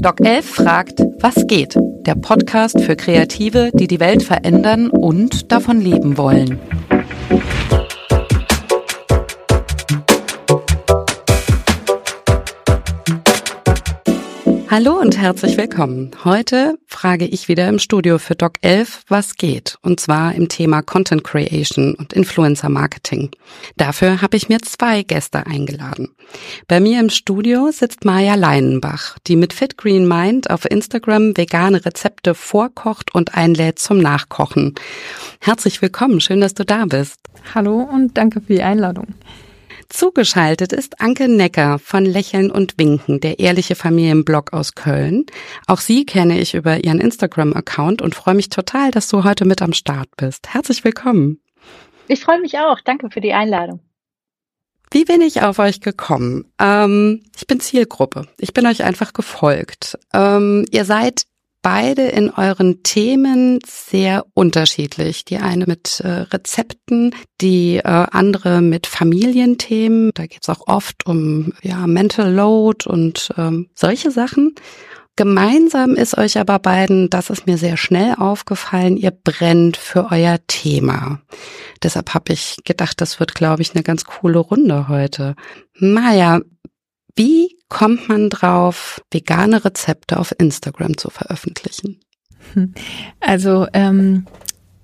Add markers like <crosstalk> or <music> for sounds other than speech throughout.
Doc 11 fragt, was geht? Der Podcast für Kreative, die die Welt verändern und davon leben wollen. Hallo und herzlich willkommen. Heute frage ich wieder im Studio für Doc 11, was geht. Und zwar im Thema Content Creation und Influencer Marketing. Dafür habe ich mir zwei Gäste eingeladen. Bei mir im Studio sitzt Maja Leinenbach, die mit Fit Green Mind auf Instagram vegane Rezepte vorkocht und einlädt zum Nachkochen. Herzlich willkommen. Schön, dass du da bist. Hallo und danke für die Einladung. Zugeschaltet ist Anke Necker von Lächeln und Winken, der ehrliche Familienblog aus Köln. Auch sie kenne ich über ihren Instagram-Account und freue mich total, dass du heute mit am Start bist. Herzlich willkommen. Ich freue mich auch. Danke für die Einladung. Wie bin ich auf euch gekommen? Ähm, ich bin Zielgruppe. Ich bin euch einfach gefolgt. Ähm, ihr seid beide in euren Themen sehr unterschiedlich. Die eine mit äh, Rezepten, die äh, andere mit Familienthemen. Da geht es auch oft um ja, Mental Load und ähm, solche Sachen. Gemeinsam ist euch aber beiden, das ist mir sehr schnell aufgefallen, ihr brennt für euer Thema. Deshalb habe ich gedacht, das wird, glaube ich, eine ganz coole Runde heute. Maja, wie kommt man drauf, vegane Rezepte auf Instagram zu veröffentlichen? Also ähm,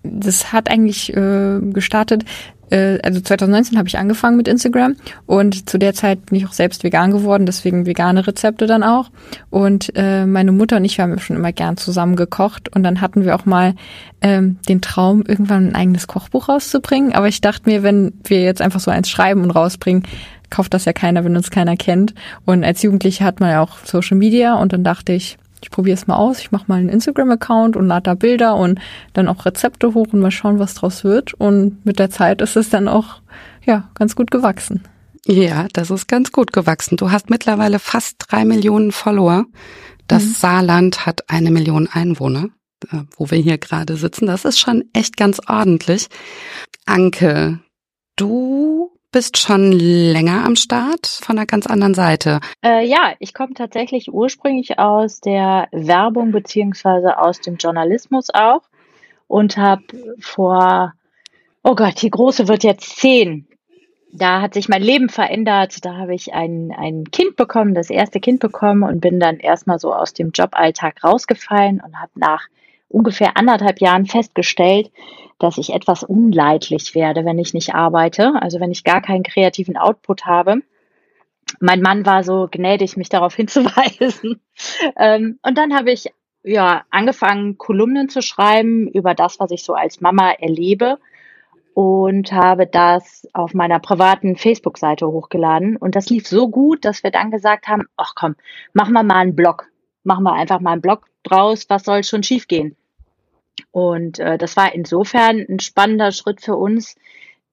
das hat eigentlich äh, gestartet. Äh, also 2019 habe ich angefangen mit Instagram und zu der Zeit bin ich auch selbst vegan geworden, deswegen vegane Rezepte dann auch. Und äh, meine Mutter und ich haben schon immer gern zusammen gekocht und dann hatten wir auch mal ähm, den Traum, irgendwann ein eigenes Kochbuch rauszubringen. Aber ich dachte mir, wenn wir jetzt einfach so eins schreiben und rausbringen, kauft das ja keiner, wenn uns keiner kennt. Und als Jugendliche hat man ja auch Social Media und dann dachte ich, ich probiere es mal aus, ich mache mal einen Instagram-Account und lade da Bilder und dann auch Rezepte hoch und mal schauen, was draus wird. Und mit der Zeit ist es dann auch ja ganz gut gewachsen. Ja, das ist ganz gut gewachsen. Du hast mittlerweile fast drei Millionen Follower. Das mhm. Saarland hat eine Million Einwohner, äh, wo wir hier gerade sitzen. Das ist schon echt ganz ordentlich. Anke, du bist schon länger am Start von einer ganz anderen Seite. Äh, ja, ich komme tatsächlich ursprünglich aus der Werbung beziehungsweise aus dem Journalismus auch und habe vor, oh Gott, die große wird jetzt zehn. Da hat sich mein Leben verändert. Da habe ich ein, ein Kind bekommen, das erste Kind bekommen und bin dann erstmal so aus dem Joballtag rausgefallen und habe nach ungefähr anderthalb Jahren festgestellt, dass ich etwas unleidlich werde, wenn ich nicht arbeite, also wenn ich gar keinen kreativen Output habe. Mein Mann war so gnädig, mich darauf <laughs> hinzuweisen. Ähm, und dann habe ich ja angefangen, Kolumnen zu schreiben über das, was ich so als Mama erlebe und habe das auf meiner privaten Facebook-Seite hochgeladen. Und das lief so gut, dass wir dann gesagt haben, ach komm, machen wir mal einen Blog. Machen wir einfach mal einen Blog draus, was soll schon schiefgehen? Und äh, das war insofern ein spannender Schritt für uns,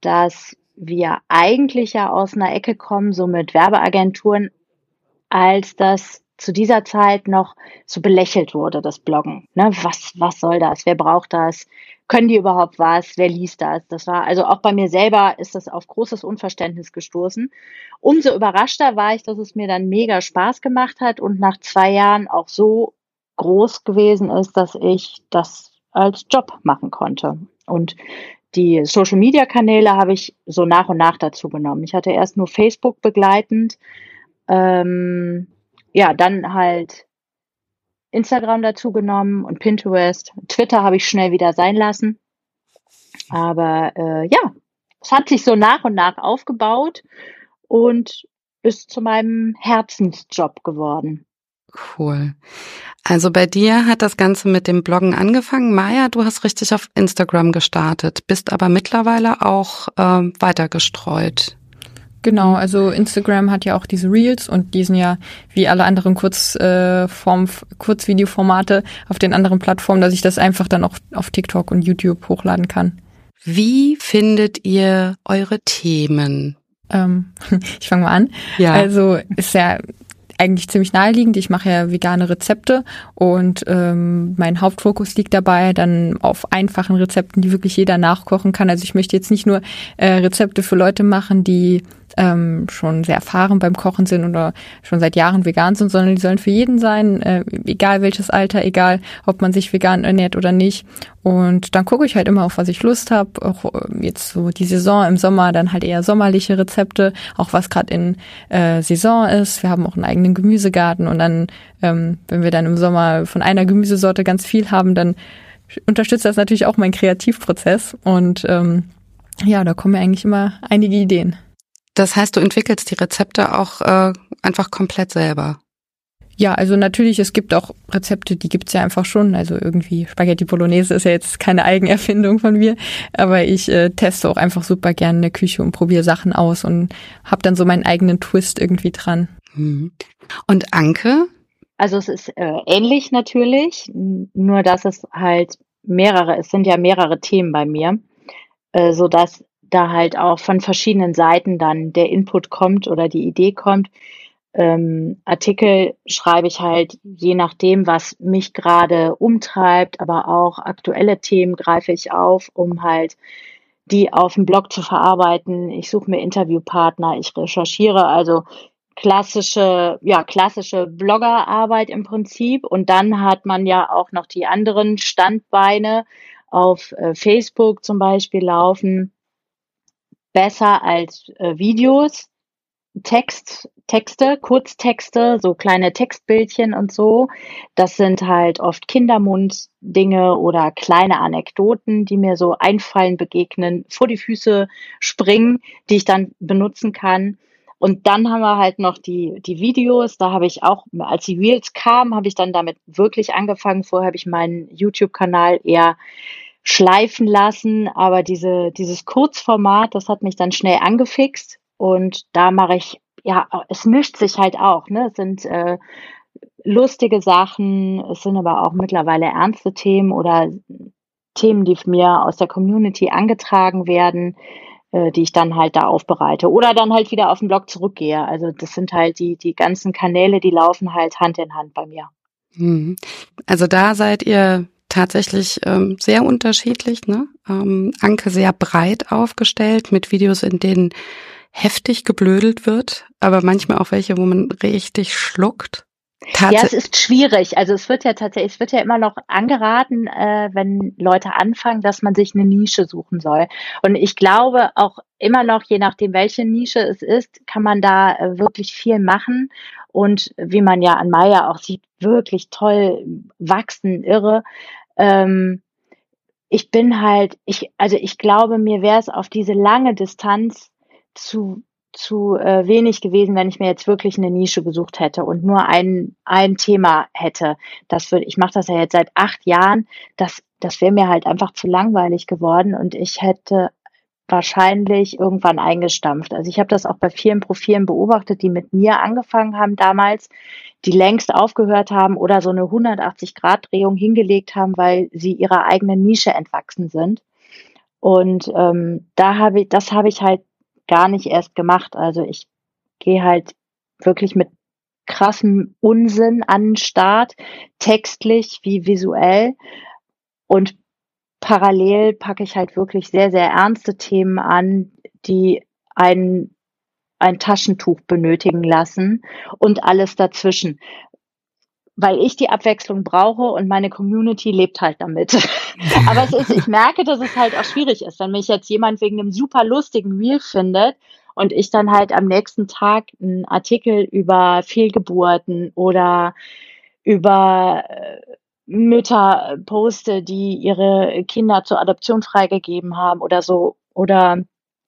dass wir eigentlich ja aus einer Ecke kommen, so mit Werbeagenturen, als das zu dieser Zeit noch so belächelt wurde, das Bloggen. Ne? Was, was soll das? Wer braucht das? Können die überhaupt was? Wer liest das? Das war, also auch bei mir selber ist das auf großes Unverständnis gestoßen. Umso überraschter war ich, dass es mir dann mega Spaß gemacht hat und nach zwei Jahren auch so groß gewesen ist, dass ich das als Job machen konnte. Und die Social Media Kanäle habe ich so nach und nach dazu genommen. Ich hatte erst nur Facebook begleitend, ähm, ja, dann halt Instagram dazu genommen und Pinterest. Twitter habe ich schnell wieder sein lassen. Aber äh, ja, es hat sich so nach und nach aufgebaut und ist zu meinem Herzensjob geworden. Cool. Also bei dir hat das Ganze mit dem Bloggen angefangen. Maja, du hast richtig auf Instagram gestartet, bist aber mittlerweile auch äh, weiter gestreut. Genau, also Instagram hat ja auch diese Reels und die sind ja wie alle anderen Kurzform, äh, Kurzvideoformate auf den anderen Plattformen, dass ich das einfach dann auch auf TikTok und YouTube hochladen kann. Wie findet ihr eure Themen? Ähm, <laughs> ich fange mal an. Ja. Also ist ja eigentlich ziemlich naheliegend. Ich mache ja vegane Rezepte und ähm, mein Hauptfokus liegt dabei dann auf einfachen Rezepten, die wirklich jeder nachkochen kann. Also ich möchte jetzt nicht nur äh, Rezepte für Leute machen, die ähm, schon sehr erfahren beim Kochen sind oder schon seit Jahren vegan sind, sondern die sollen für jeden sein, äh, egal welches Alter, egal ob man sich vegan ernährt oder nicht. Und dann gucke ich halt immer auf, was ich Lust habe. Auch äh, jetzt so die Saison im Sommer, dann halt eher sommerliche Rezepte, auch was gerade in äh, Saison ist. Wir haben auch einen eigenen Gemüsegarten und dann, ähm, wenn wir dann im Sommer von einer Gemüsesorte ganz viel haben, dann unterstützt das natürlich auch meinen Kreativprozess. Und ähm, ja, da kommen mir eigentlich immer einige Ideen. Das heißt, du entwickelst die Rezepte auch äh, einfach komplett selber. Ja, also natürlich, es gibt auch Rezepte, die gibt's ja einfach schon. Also irgendwie Spaghetti Bolognese ist ja jetzt keine Eigenerfindung von mir, aber ich äh, teste auch einfach super gerne in der Küche und probiere Sachen aus und habe dann so meinen eigenen Twist irgendwie dran. Mhm. Und Anke? Also es ist äh, ähnlich natürlich, nur dass es halt mehrere, es sind ja mehrere Themen bei mir, äh, so dass da halt auch von verschiedenen Seiten dann der Input kommt oder die Idee kommt. Ähm, Artikel schreibe ich halt je nachdem, was mich gerade umtreibt, aber auch aktuelle Themen greife ich auf, um halt die auf dem Blog zu verarbeiten. Ich suche mir Interviewpartner, ich recherchiere, also klassische, ja, klassische Bloggerarbeit im Prinzip. Und dann hat man ja auch noch die anderen Standbeine auf äh, Facebook zum Beispiel laufen, besser als äh, Videos, Text, Texte, Kurztexte, so kleine Textbildchen und so. Das sind halt oft Kindermund-Dinge oder kleine Anekdoten, die mir so einfallen, begegnen, vor die Füße springen, die ich dann benutzen kann. Und dann haben wir halt noch die, die Videos. Da habe ich auch, als die Reels kamen, habe ich dann damit wirklich angefangen. Vorher habe ich meinen YouTube-Kanal eher schleifen lassen, aber diese, dieses Kurzformat, das hat mich dann schnell angefixt und da mache ich, ja, es mischt sich halt auch, ne? Es sind äh, lustige Sachen, es sind aber auch mittlerweile ernste Themen oder Themen, die mir aus der Community angetragen werden, äh, die ich dann halt da aufbereite oder dann halt wieder auf den Blog zurückgehe. Also das sind halt die, die ganzen Kanäle, die laufen halt Hand in Hand bei mir. Hm. Also da seid ihr tatsächlich ähm, sehr unterschiedlich. Ne? Ähm, Anke sehr breit aufgestellt mit Videos, in denen heftig geblödelt wird, aber manchmal auch welche, wo man richtig schluckt. Tats ja, es ist schwierig. Also es wird ja tatsächlich, es wird ja immer noch angeraten, äh, wenn Leute anfangen, dass man sich eine Nische suchen soll. Und ich glaube auch immer noch, je nachdem, welche Nische es ist, kann man da äh, wirklich viel machen. Und wie man ja an Maya auch sieht, wirklich toll wachsen, irre. Ähm, ich bin halt, ich, also ich glaube, mir wäre es auf diese lange Distanz zu zu äh, wenig gewesen, wenn ich mir jetzt wirklich eine Nische gesucht hätte und nur ein ein Thema hätte. Das würde ich mache das ja jetzt seit acht Jahren. Das das wäre mir halt einfach zu langweilig geworden und ich hätte wahrscheinlich irgendwann eingestampft. Also ich habe das auch bei vielen Profilen beobachtet, die mit mir angefangen haben damals, die längst aufgehört haben oder so eine 180-Grad-Drehung hingelegt haben, weil sie ihrer eigenen Nische entwachsen sind. Und ähm, da habe ich, das habe ich halt gar nicht erst gemacht. Also ich gehe halt wirklich mit krassem Unsinn an den Start, textlich wie visuell. Und parallel packe ich halt wirklich sehr, sehr ernste Themen an, die ein, ein Taschentuch benötigen lassen und alles dazwischen. Weil ich die Abwechslung brauche und meine Community lebt halt damit. <laughs> Aber es ist, ich merke, dass es halt auch schwierig ist, wenn mich jetzt jemand wegen einem super lustigen Reel findet und ich dann halt am nächsten Tag einen Artikel über Fehlgeburten oder über äh, Mütter poste, die ihre Kinder zur Adoption freigegeben haben oder so oder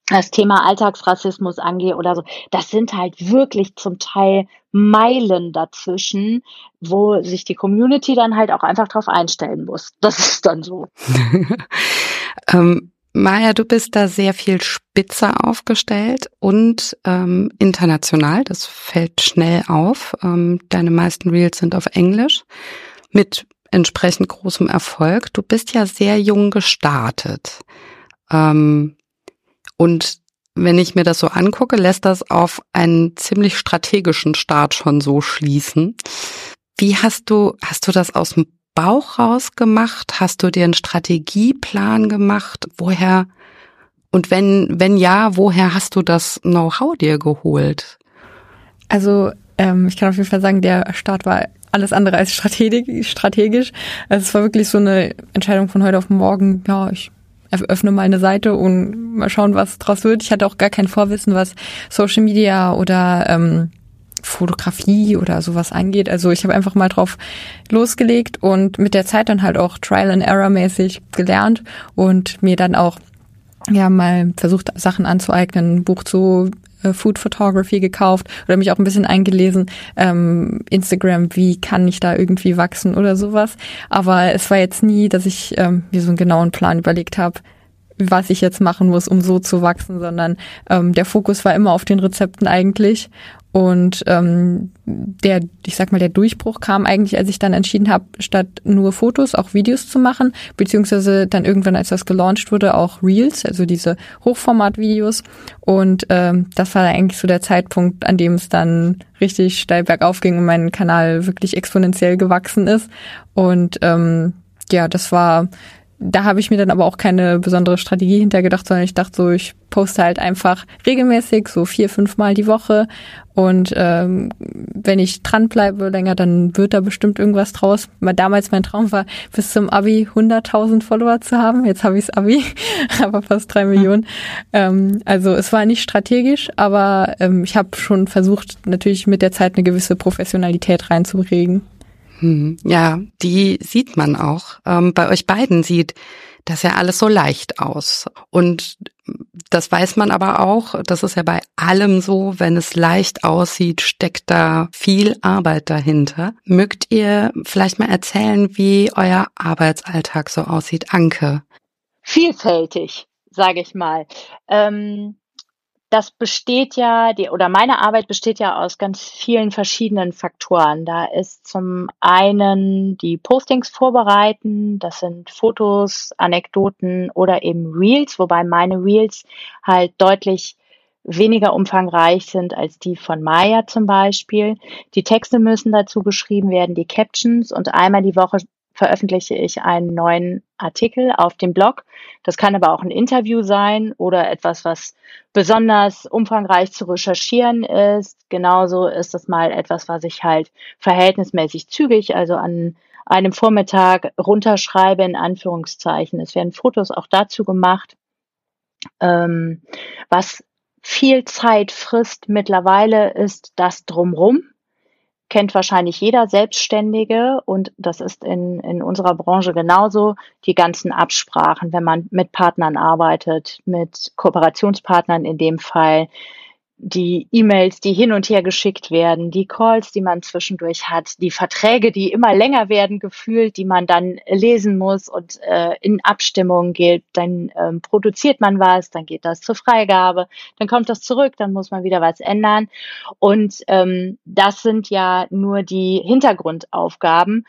das Thema Alltagsrassismus angehe oder so. Das sind halt wirklich zum Teil Meilen dazwischen, wo sich die Community dann halt auch einfach drauf einstellen muss. <laughs> Das ist dann so. <laughs> ähm, Maja, du bist da sehr viel spitzer aufgestellt und ähm, international. Das fällt schnell auf. Ähm, deine meisten Reels sind auf Englisch mit entsprechend großem Erfolg. Du bist ja sehr jung gestartet. Ähm, und wenn ich mir das so angucke, lässt das auf einen ziemlich strategischen Start schon so schließen. Wie hast du, hast du das aus dem Bauch raus gemacht? Hast du dir einen Strategieplan gemacht? Woher Und wenn, wenn ja, woher hast du das Know-how dir geholt? Also ähm, ich kann auf jeden Fall sagen, der Start war alles andere als strategisch. Also es war wirklich so eine Entscheidung von heute auf morgen, ja, ich öffne mal eine Seite und mal schauen, was draus wird. Ich hatte auch gar kein Vorwissen, was Social Media oder ähm, Fotografie oder sowas angeht. Also ich habe einfach mal drauf losgelegt und mit der Zeit dann halt auch Trial and Error mäßig gelernt und mir dann auch ja mal versucht Sachen anzueignen, ein Buch zu äh, Food Photography gekauft oder mich auch ein bisschen eingelesen, ähm, Instagram, wie kann ich da irgendwie wachsen oder sowas. Aber es war jetzt nie, dass ich ähm, mir so einen genauen Plan überlegt habe, was ich jetzt machen muss, um so zu wachsen, sondern ähm, der Fokus war immer auf den Rezepten eigentlich. Und ähm, der, ich sag mal, der Durchbruch kam eigentlich, als ich dann entschieden habe, statt nur Fotos auch Videos zu machen, beziehungsweise dann irgendwann, als das gelauncht wurde, auch Reels, also diese Hochformat-Videos. Und ähm, das war eigentlich so der Zeitpunkt, an dem es dann richtig steil bergauf ging und mein Kanal wirklich exponentiell gewachsen ist. Und ähm, ja, das war da habe ich mir dann aber auch keine besondere Strategie hintergedacht, sondern ich dachte so, ich poste halt einfach regelmäßig, so vier, fünf Mal die Woche. Und ähm, wenn ich dranbleibe länger, dann wird da bestimmt irgendwas draus. Damals mein Traum war, bis zum Abi 100.000 Follower zu haben. Jetzt habe ichs Abi, <laughs> aber fast drei Millionen. Ähm, also es war nicht strategisch, aber ähm, ich habe schon versucht, natürlich mit der Zeit eine gewisse Professionalität reinzubringen. Hm, ja, die sieht man auch. Ähm, bei euch beiden sieht das ja alles so leicht aus. Und das weiß man aber auch, das ist ja bei allem so, wenn es leicht aussieht, steckt da viel Arbeit dahinter. Mögt ihr vielleicht mal erzählen, wie euer Arbeitsalltag so aussieht, Anke? Vielfältig, sage ich mal. Ähm das besteht ja, die, oder meine Arbeit besteht ja aus ganz vielen verschiedenen Faktoren. Da ist zum einen die Postings vorbereiten, das sind Fotos, Anekdoten oder eben Reels, wobei meine Reels halt deutlich weniger umfangreich sind als die von Maya zum Beispiel. Die Texte müssen dazu geschrieben werden, die Captions und einmal die Woche veröffentliche ich einen neuen Artikel auf dem Blog. Das kann aber auch ein Interview sein oder etwas, was besonders umfangreich zu recherchieren ist. Genauso ist das mal etwas, was ich halt verhältnismäßig zügig, also an einem Vormittag runterschreibe, in Anführungszeichen. Es werden Fotos auch dazu gemacht. Ähm, was viel Zeit frisst mittlerweile ist das drumrum kennt wahrscheinlich jeder Selbstständige und das ist in, in unserer Branche genauso, die ganzen Absprachen, wenn man mit Partnern arbeitet, mit Kooperationspartnern in dem Fall, die E-Mails, die hin und her geschickt werden, die Calls, die man zwischendurch hat, die Verträge, die immer länger werden gefühlt, die man dann lesen muss und äh, in Abstimmung geht, dann ähm, produziert man was, dann geht das zur Freigabe, dann kommt das zurück, dann muss man wieder was ändern. Und ähm, das sind ja nur die Hintergrundaufgaben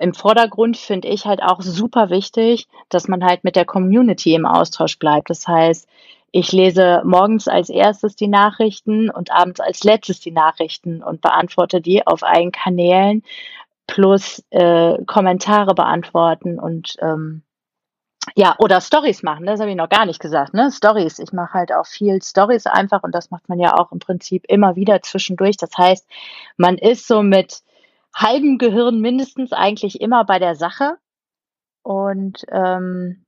im Vordergrund finde ich halt auch super wichtig, dass man halt mit der Community im Austausch bleibt. Das heißt, ich lese morgens als erstes die Nachrichten und abends als letztes die Nachrichten und beantworte die auf allen Kanälen plus äh, Kommentare beantworten und ähm, ja, oder Stories machen, das habe ich noch gar nicht gesagt, ne? Stories. Ich mache halt auch viel Stories einfach und das macht man ja auch im Prinzip immer wieder zwischendurch. Das heißt, man ist so mit halbem Gehirn mindestens eigentlich immer bei der Sache. Und ähm,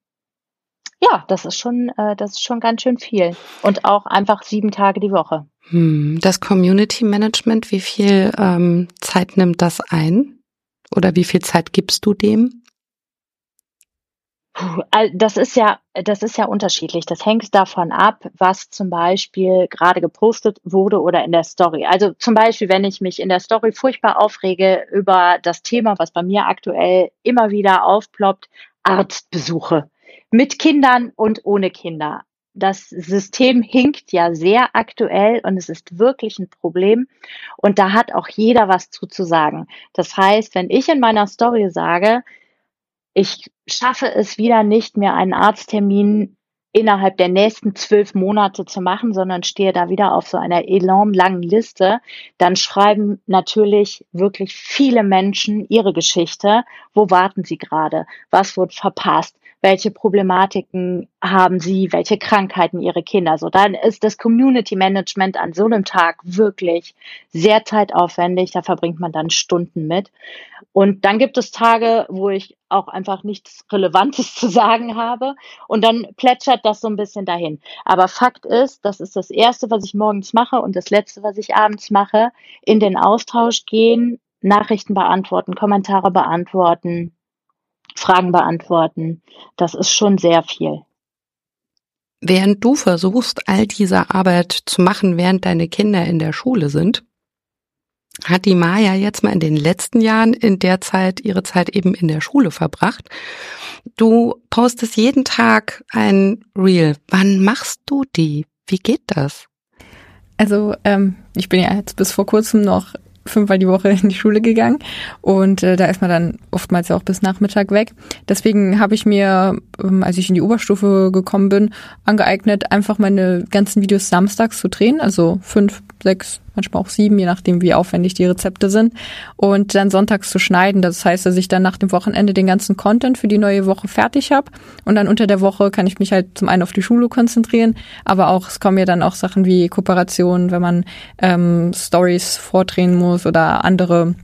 ja, das ist schon, äh, das ist schon ganz schön viel. Und auch einfach sieben Tage die Woche. Hm, das Community Management, wie viel ähm, Zeit nimmt das ein? Oder wie viel Zeit gibst du dem? Das ist ja, das ist ja unterschiedlich. Das hängt davon ab, was zum Beispiel gerade gepostet wurde oder in der Story. Also zum Beispiel, wenn ich mich in der Story furchtbar aufrege über das Thema, was bei mir aktuell immer wieder aufploppt, Arztbesuche mit Kindern und ohne Kinder. Das System hinkt ja sehr aktuell und es ist wirklich ein Problem. Und da hat auch jeder was zu, zu sagen. Das heißt, wenn ich in meiner Story sage, ich schaffe es wieder nicht mehr, einen Arzttermin innerhalb der nächsten zwölf Monate zu machen, sondern stehe da wieder auf so einer enorm langen Liste, dann schreiben natürlich wirklich viele Menschen ihre Geschichte. Wo warten sie gerade? Was wird verpasst? Welche Problematiken haben sie, welche Krankheiten ihre Kinder. So, dann ist das Community Management an so einem Tag wirklich sehr zeitaufwendig. Da verbringt man dann Stunden mit. Und dann gibt es Tage, wo ich auch einfach nichts Relevantes <laughs> zu sagen habe. Und dann plätschert das so ein bisschen dahin. Aber Fakt ist, das ist das Erste, was ich morgens mache und das Letzte, was ich abends mache, in den Austausch gehen, Nachrichten beantworten, Kommentare beantworten, Fragen beantworten. Das ist schon sehr viel. Während du versuchst, all diese Arbeit zu machen, während deine Kinder in der Schule sind, hat die Maya jetzt mal in den letzten Jahren in der Zeit ihre Zeit eben in der Schule verbracht. Du postest jeden Tag ein Reel. Wann machst du die? Wie geht das? Also ähm, ich bin ja jetzt bis vor kurzem noch fünfmal die Woche in die Schule gegangen und äh, da ist man dann oftmals auch bis Nachmittag weg. Deswegen habe ich mir, ähm, als ich in die Oberstufe gekommen bin, angeeignet, einfach meine ganzen Videos samstags zu drehen, also fünf, sechs, manchmal auch sieben, je nachdem, wie aufwendig die Rezepte sind. Und dann sonntags zu schneiden. Das heißt, dass ich dann nach dem Wochenende den ganzen Content für die neue Woche fertig habe. Und dann unter der Woche kann ich mich halt zum einen auf die Schule konzentrieren, aber auch, es kommen ja dann auch Sachen wie Kooperationen, wenn man ähm, Stories vordrehen muss oder andere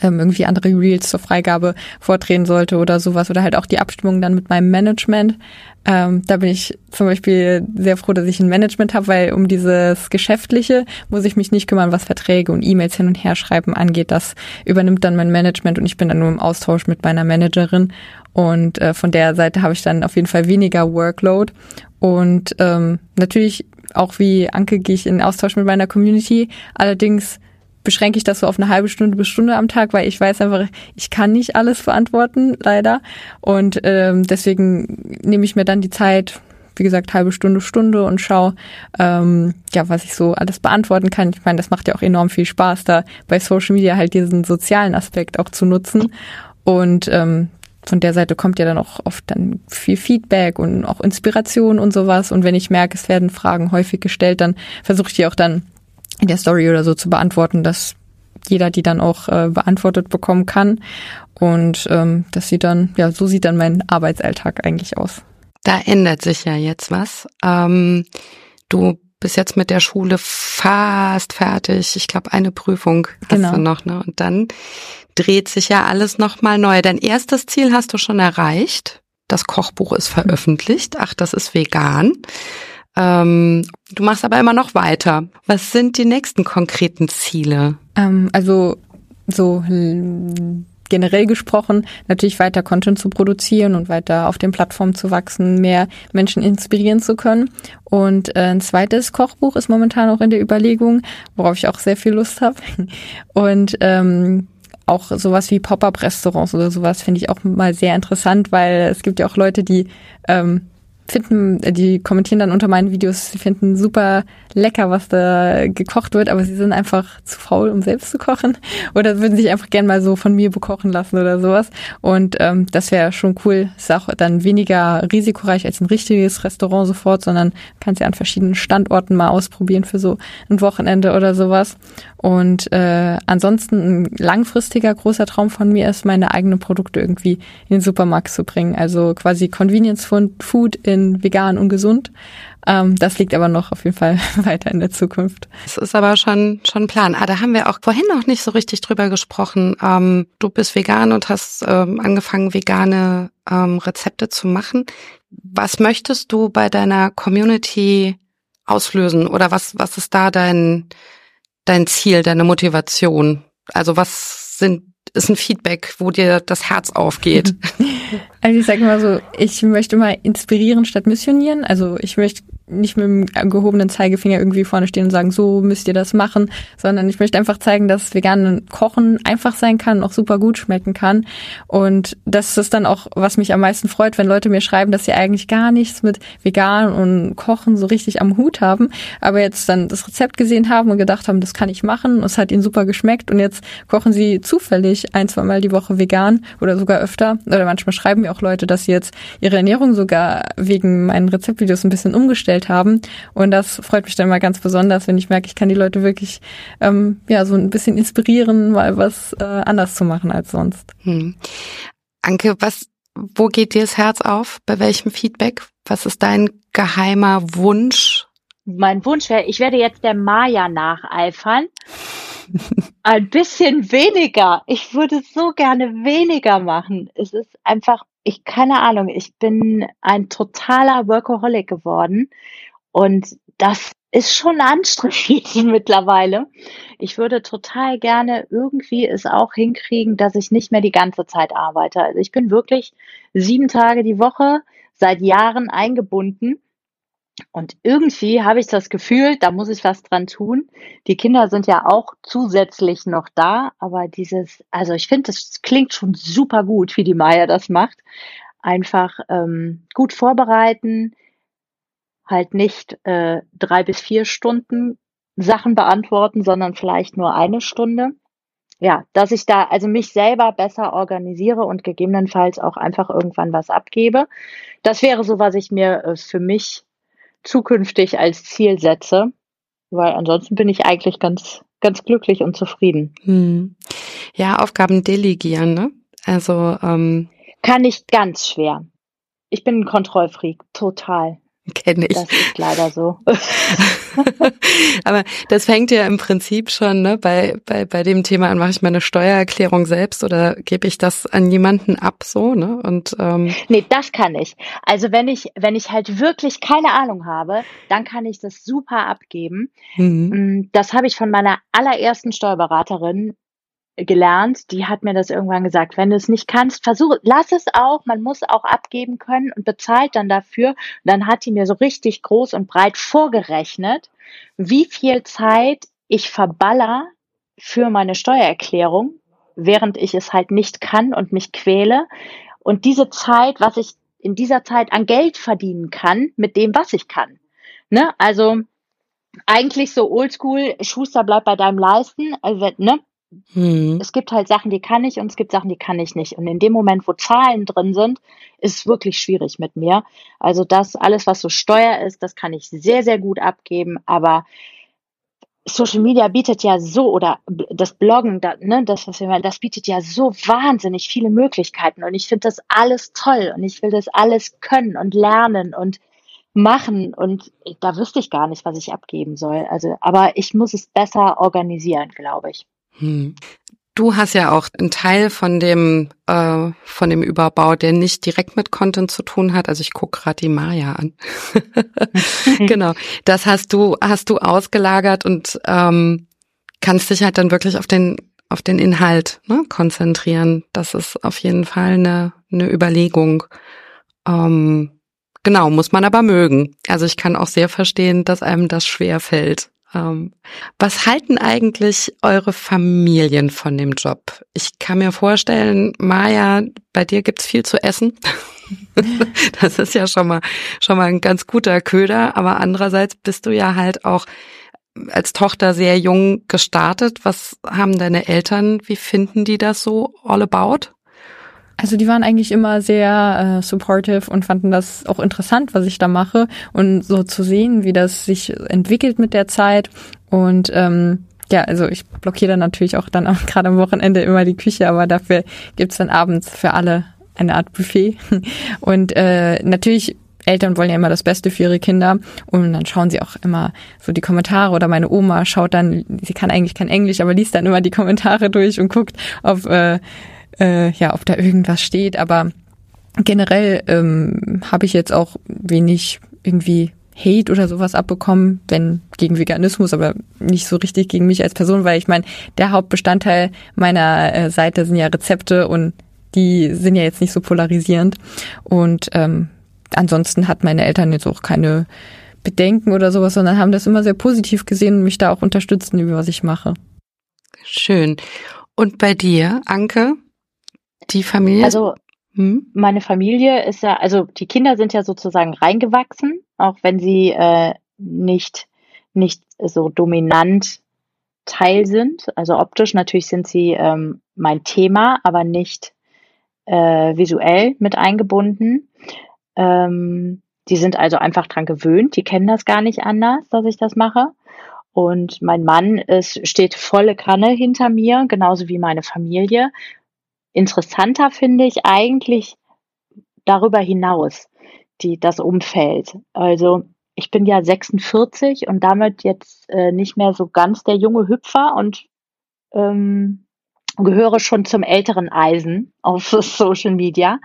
ähm, irgendwie andere Reels zur Freigabe vordrehen sollte oder sowas oder halt auch die Abstimmung dann mit meinem Management. Ähm, da bin ich zum Beispiel sehr froh, dass ich ein Management habe, weil um dieses Geschäftliche muss ich mich nicht kümmern, was Verträge und E-Mails hin und her schreiben angeht. Das übernimmt dann mein Management und ich bin dann nur im Austausch mit meiner Managerin. Und äh, von der Seite habe ich dann auf jeden Fall weniger Workload. Und ähm, natürlich auch wie Anke gehe ich in Austausch mit meiner Community. Allerdings beschränke ich das so auf eine halbe Stunde bis Stunde am Tag, weil ich weiß einfach, ich kann nicht alles beantworten, leider. Und ähm, deswegen nehme ich mir dann die Zeit, wie gesagt, halbe Stunde, Stunde und schaue, ähm, ja, was ich so alles beantworten kann. Ich meine, das macht ja auch enorm viel Spaß, da bei Social Media halt diesen sozialen Aspekt auch zu nutzen. Und ähm, von der Seite kommt ja dann auch oft dann viel Feedback und auch Inspiration und sowas. Und wenn ich merke, es werden Fragen häufig gestellt, dann versuche ich die auch dann in der Story oder so zu beantworten, dass jeder die dann auch äh, beantwortet bekommen kann. Und ähm, das sieht dann, ja, so sieht dann mein Arbeitsalltag eigentlich aus. Da ändert sich ja jetzt was. Ähm, du bist jetzt mit der Schule fast fertig. Ich glaube, eine Prüfung hast genau. du noch, ne? Und dann dreht sich ja alles nochmal neu. Dein erstes Ziel hast du schon erreicht. Das Kochbuch ist veröffentlicht. Ach, das ist vegan. Ähm, du machst aber immer noch weiter. Was sind die nächsten konkreten Ziele? Ähm, also so generell gesprochen, natürlich weiter Content zu produzieren und weiter auf den Plattformen zu wachsen, mehr Menschen inspirieren zu können. Und äh, ein zweites Kochbuch ist momentan auch in der Überlegung, worauf ich auch sehr viel Lust habe. <laughs> Und ähm, auch sowas wie Pop-up-Restaurants oder sowas finde ich auch mal sehr interessant, weil es gibt ja auch Leute, die ähm, finden, die kommentieren dann unter meinen Videos, sie finden super lecker, was da gekocht wird, aber sie sind einfach zu faul, um selbst zu kochen <laughs> oder würden sich einfach gern mal so von mir bekochen lassen oder sowas. Und ähm, das wäre schon cool. Ist auch dann weniger risikoreich als ein richtiges Restaurant sofort, sondern kannst ja an verschiedenen Standorten mal ausprobieren für so ein Wochenende oder sowas. Und äh, ansonsten ein langfristiger großer Traum von mir ist, meine eigenen Produkte irgendwie in den Supermarkt zu bringen. Also quasi Convenience Food in vegan und gesund. Ähm, das liegt aber noch auf jeden Fall <laughs> weiter in der Zukunft. Das ist aber schon schon ein Plan. Ah, da haben wir auch vorhin noch nicht so richtig drüber gesprochen. Ähm, du bist vegan und hast ähm, angefangen, vegane ähm, Rezepte zu machen. Was möchtest du bei deiner Community auslösen? Oder was was ist da dein dein Ziel, deine Motivation? Also was sind ist ein Feedback, wo dir das Herz aufgeht? <laughs> Also ich sage mal so, ich möchte mal inspirieren statt missionieren. Also ich möchte nicht mit dem gehobenen Zeigefinger irgendwie vorne stehen und sagen, so müsst ihr das machen, sondern ich möchte einfach zeigen, dass vegan Kochen einfach sein kann, auch super gut schmecken kann. Und das ist dann auch, was mich am meisten freut, wenn Leute mir schreiben, dass sie eigentlich gar nichts mit vegan und Kochen so richtig am Hut haben, aber jetzt dann das Rezept gesehen haben und gedacht haben, das kann ich machen. Es hat ihnen super geschmeckt und jetzt kochen sie zufällig ein, zwei die Woche vegan oder sogar öfter. Oder manchmal schreiben mir auch Leute, dass sie jetzt ihre Ernährung sogar wegen meinen Rezeptvideos ein bisschen umgestellt vorgestellt haben. Und das freut mich dann mal ganz besonders, wenn ich merke, ich kann die Leute wirklich ähm, ja so ein bisschen inspirieren, mal was äh, anders zu machen als sonst. Hm. Anke, was, wo geht dir das Herz auf? Bei welchem Feedback? Was ist dein geheimer Wunsch? Mein Wunsch wäre, ich werde jetzt der Maya nacheifern. Ein bisschen weniger. Ich würde so gerne weniger machen. Es ist einfach ich keine Ahnung, ich bin ein totaler Workaholic geworden und das ist schon anstrengend <laughs> mittlerweile. Ich würde total gerne irgendwie es auch hinkriegen, dass ich nicht mehr die ganze Zeit arbeite. Also ich bin wirklich sieben Tage die Woche seit Jahren eingebunden und irgendwie habe ich das Gefühl, da muss ich was dran tun. Die Kinder sind ja auch zusätzlich noch da, aber dieses, also ich finde, das klingt schon super gut, wie die Maya das macht. Einfach ähm, gut vorbereiten, halt nicht äh, drei bis vier Stunden Sachen beantworten, sondern vielleicht nur eine Stunde. Ja, dass ich da also mich selber besser organisiere und gegebenenfalls auch einfach irgendwann was abgebe. Das wäre so, was ich mir äh, für mich zukünftig als Ziel setze, weil ansonsten bin ich eigentlich ganz, ganz glücklich und zufrieden. Hm. Ja, Aufgaben delegieren, ne? Also ähm kann ich ganz schwer. Ich bin ein Kontrollfreak, total. <laughs> Kenne ich. Das ist leider so. <laughs> Aber das fängt ja im Prinzip schon ne, bei, bei, bei dem Thema an, mache ich meine Steuererklärung selbst oder gebe ich das an jemanden ab so, ne? Und ähm Nee, das kann ich. Also wenn ich, wenn ich halt wirklich keine Ahnung habe, dann kann ich das super abgeben. Mhm. Mm, das habe ich von meiner allerersten Steuerberaterin gelernt, die hat mir das irgendwann gesagt, wenn du es nicht kannst, versuch, lass es auch, man muss auch abgeben können und bezahlt dann dafür. Und dann hat die mir so richtig groß und breit vorgerechnet, wie viel Zeit ich verballer für meine Steuererklärung, während ich es halt nicht kann und mich quäle. Und diese Zeit, was ich in dieser Zeit an Geld verdienen kann, mit dem, was ich kann. Ne? Also eigentlich so oldschool, Schuster bleibt bei deinem Leisten, also, ne? Hm. Es gibt halt Sachen, die kann ich und es gibt Sachen, die kann ich nicht. Und in dem Moment, wo Zahlen drin sind, ist es wirklich schwierig mit mir. Also das alles, was so Steuer ist, das kann ich sehr, sehr gut abgeben. Aber Social Media bietet ja so oder das Bloggen, da, ne, das was wir meinen, das bietet ja so wahnsinnig viele Möglichkeiten und ich finde das alles toll und ich will das alles können und lernen und machen und da wüsste ich gar nicht, was ich abgeben soll. Also, aber ich muss es besser organisieren, glaube ich. Hm. Du hast ja auch einen Teil von dem äh, von dem Überbau, der nicht direkt mit Content zu tun hat. Also ich gucke gerade die Maya an. <laughs> genau, das hast du hast du ausgelagert und ähm, kannst dich halt dann wirklich auf den auf den Inhalt ne, konzentrieren. Das ist auf jeden Fall eine eine Überlegung. Ähm, genau, muss man aber mögen. Also ich kann auch sehr verstehen, dass einem das schwer fällt. Ähm, was halten eigentlich eure Familien von dem Job? Ich kann mir vorstellen, Maja, bei dir gibt's viel zu essen. <laughs> das ist ja schon mal, schon mal ein ganz guter Köder. Aber andererseits bist du ja halt auch als Tochter sehr jung gestartet. Was haben deine Eltern, wie finden die das so all about? Also die waren eigentlich immer sehr äh, supportive und fanden das auch interessant, was ich da mache und so zu sehen, wie das sich entwickelt mit der Zeit. Und ähm, ja, also ich blockiere dann natürlich auch dann <laughs> gerade am Wochenende immer die Küche, aber dafür gibt's dann abends für alle eine Art Buffet. <laughs> Und äh, natürlich Eltern wollen ja immer das Beste für ihre Kinder und dann schauen sie auch immer so die Kommentare oder meine Oma schaut dann, sie kann eigentlich kein Englisch, aber liest dann immer die Kommentare durch und guckt, ob äh, äh, ja, ob da irgendwas steht, aber generell ähm, habe ich jetzt auch wenig irgendwie Hate oder sowas abbekommen, wenn gegen Veganismus, aber nicht so richtig gegen mich als Person, weil ich meine, der Hauptbestandteil meiner äh, Seite sind ja Rezepte und die sind ja jetzt nicht so polarisierend. Und ähm, ansonsten hat meine Eltern jetzt auch keine Bedenken oder sowas, sondern haben das immer sehr positiv gesehen und mich da auch unterstützen, was ich mache. Schön. Und bei dir, Anke? Die Familie? Also hm? meine Familie ist ja, also die Kinder sind ja sozusagen reingewachsen, auch wenn sie äh, nicht, nicht so dominant Teil sind. Also optisch natürlich sind sie ähm, mein Thema, aber nicht äh, visuell mit eingebunden. Ähm, die sind also einfach dran gewöhnt, die kennen das gar nicht anders, dass ich das mache. Und mein Mann ist, steht volle Kanne hinter mir, genauso wie meine Familie. Interessanter finde ich eigentlich darüber hinaus die, das Umfeld. Also ich bin ja 46 und damit jetzt äh, nicht mehr so ganz der junge Hüpfer und ähm, gehöre schon zum älteren Eisen auf <laughs> Social Media.